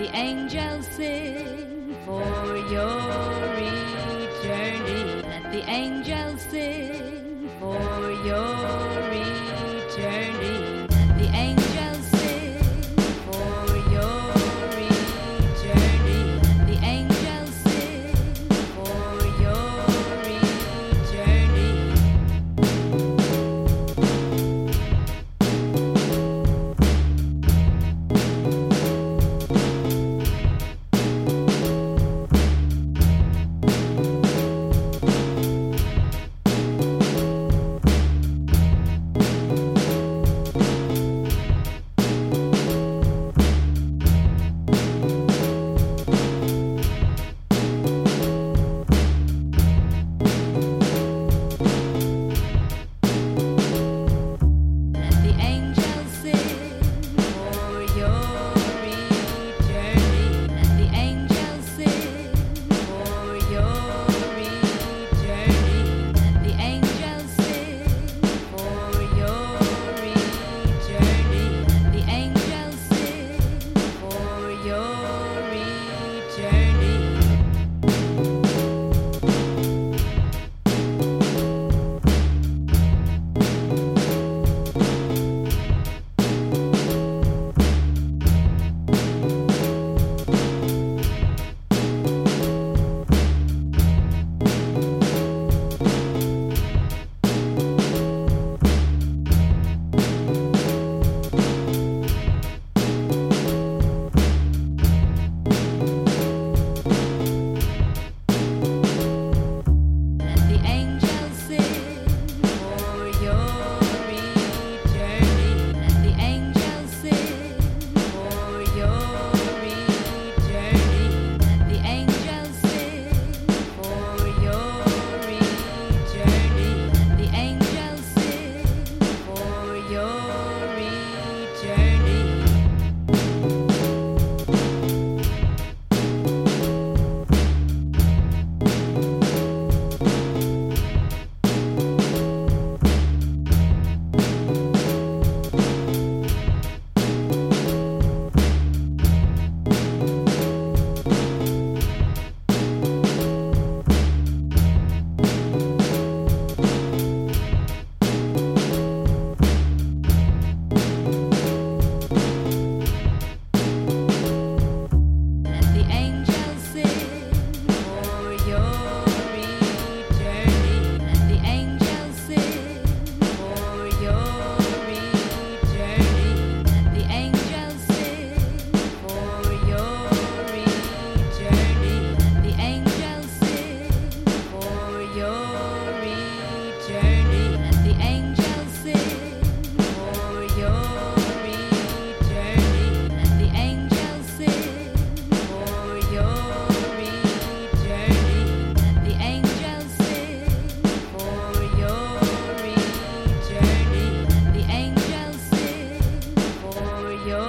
the angels sing for your eternity. Let the angels sing for your eternity.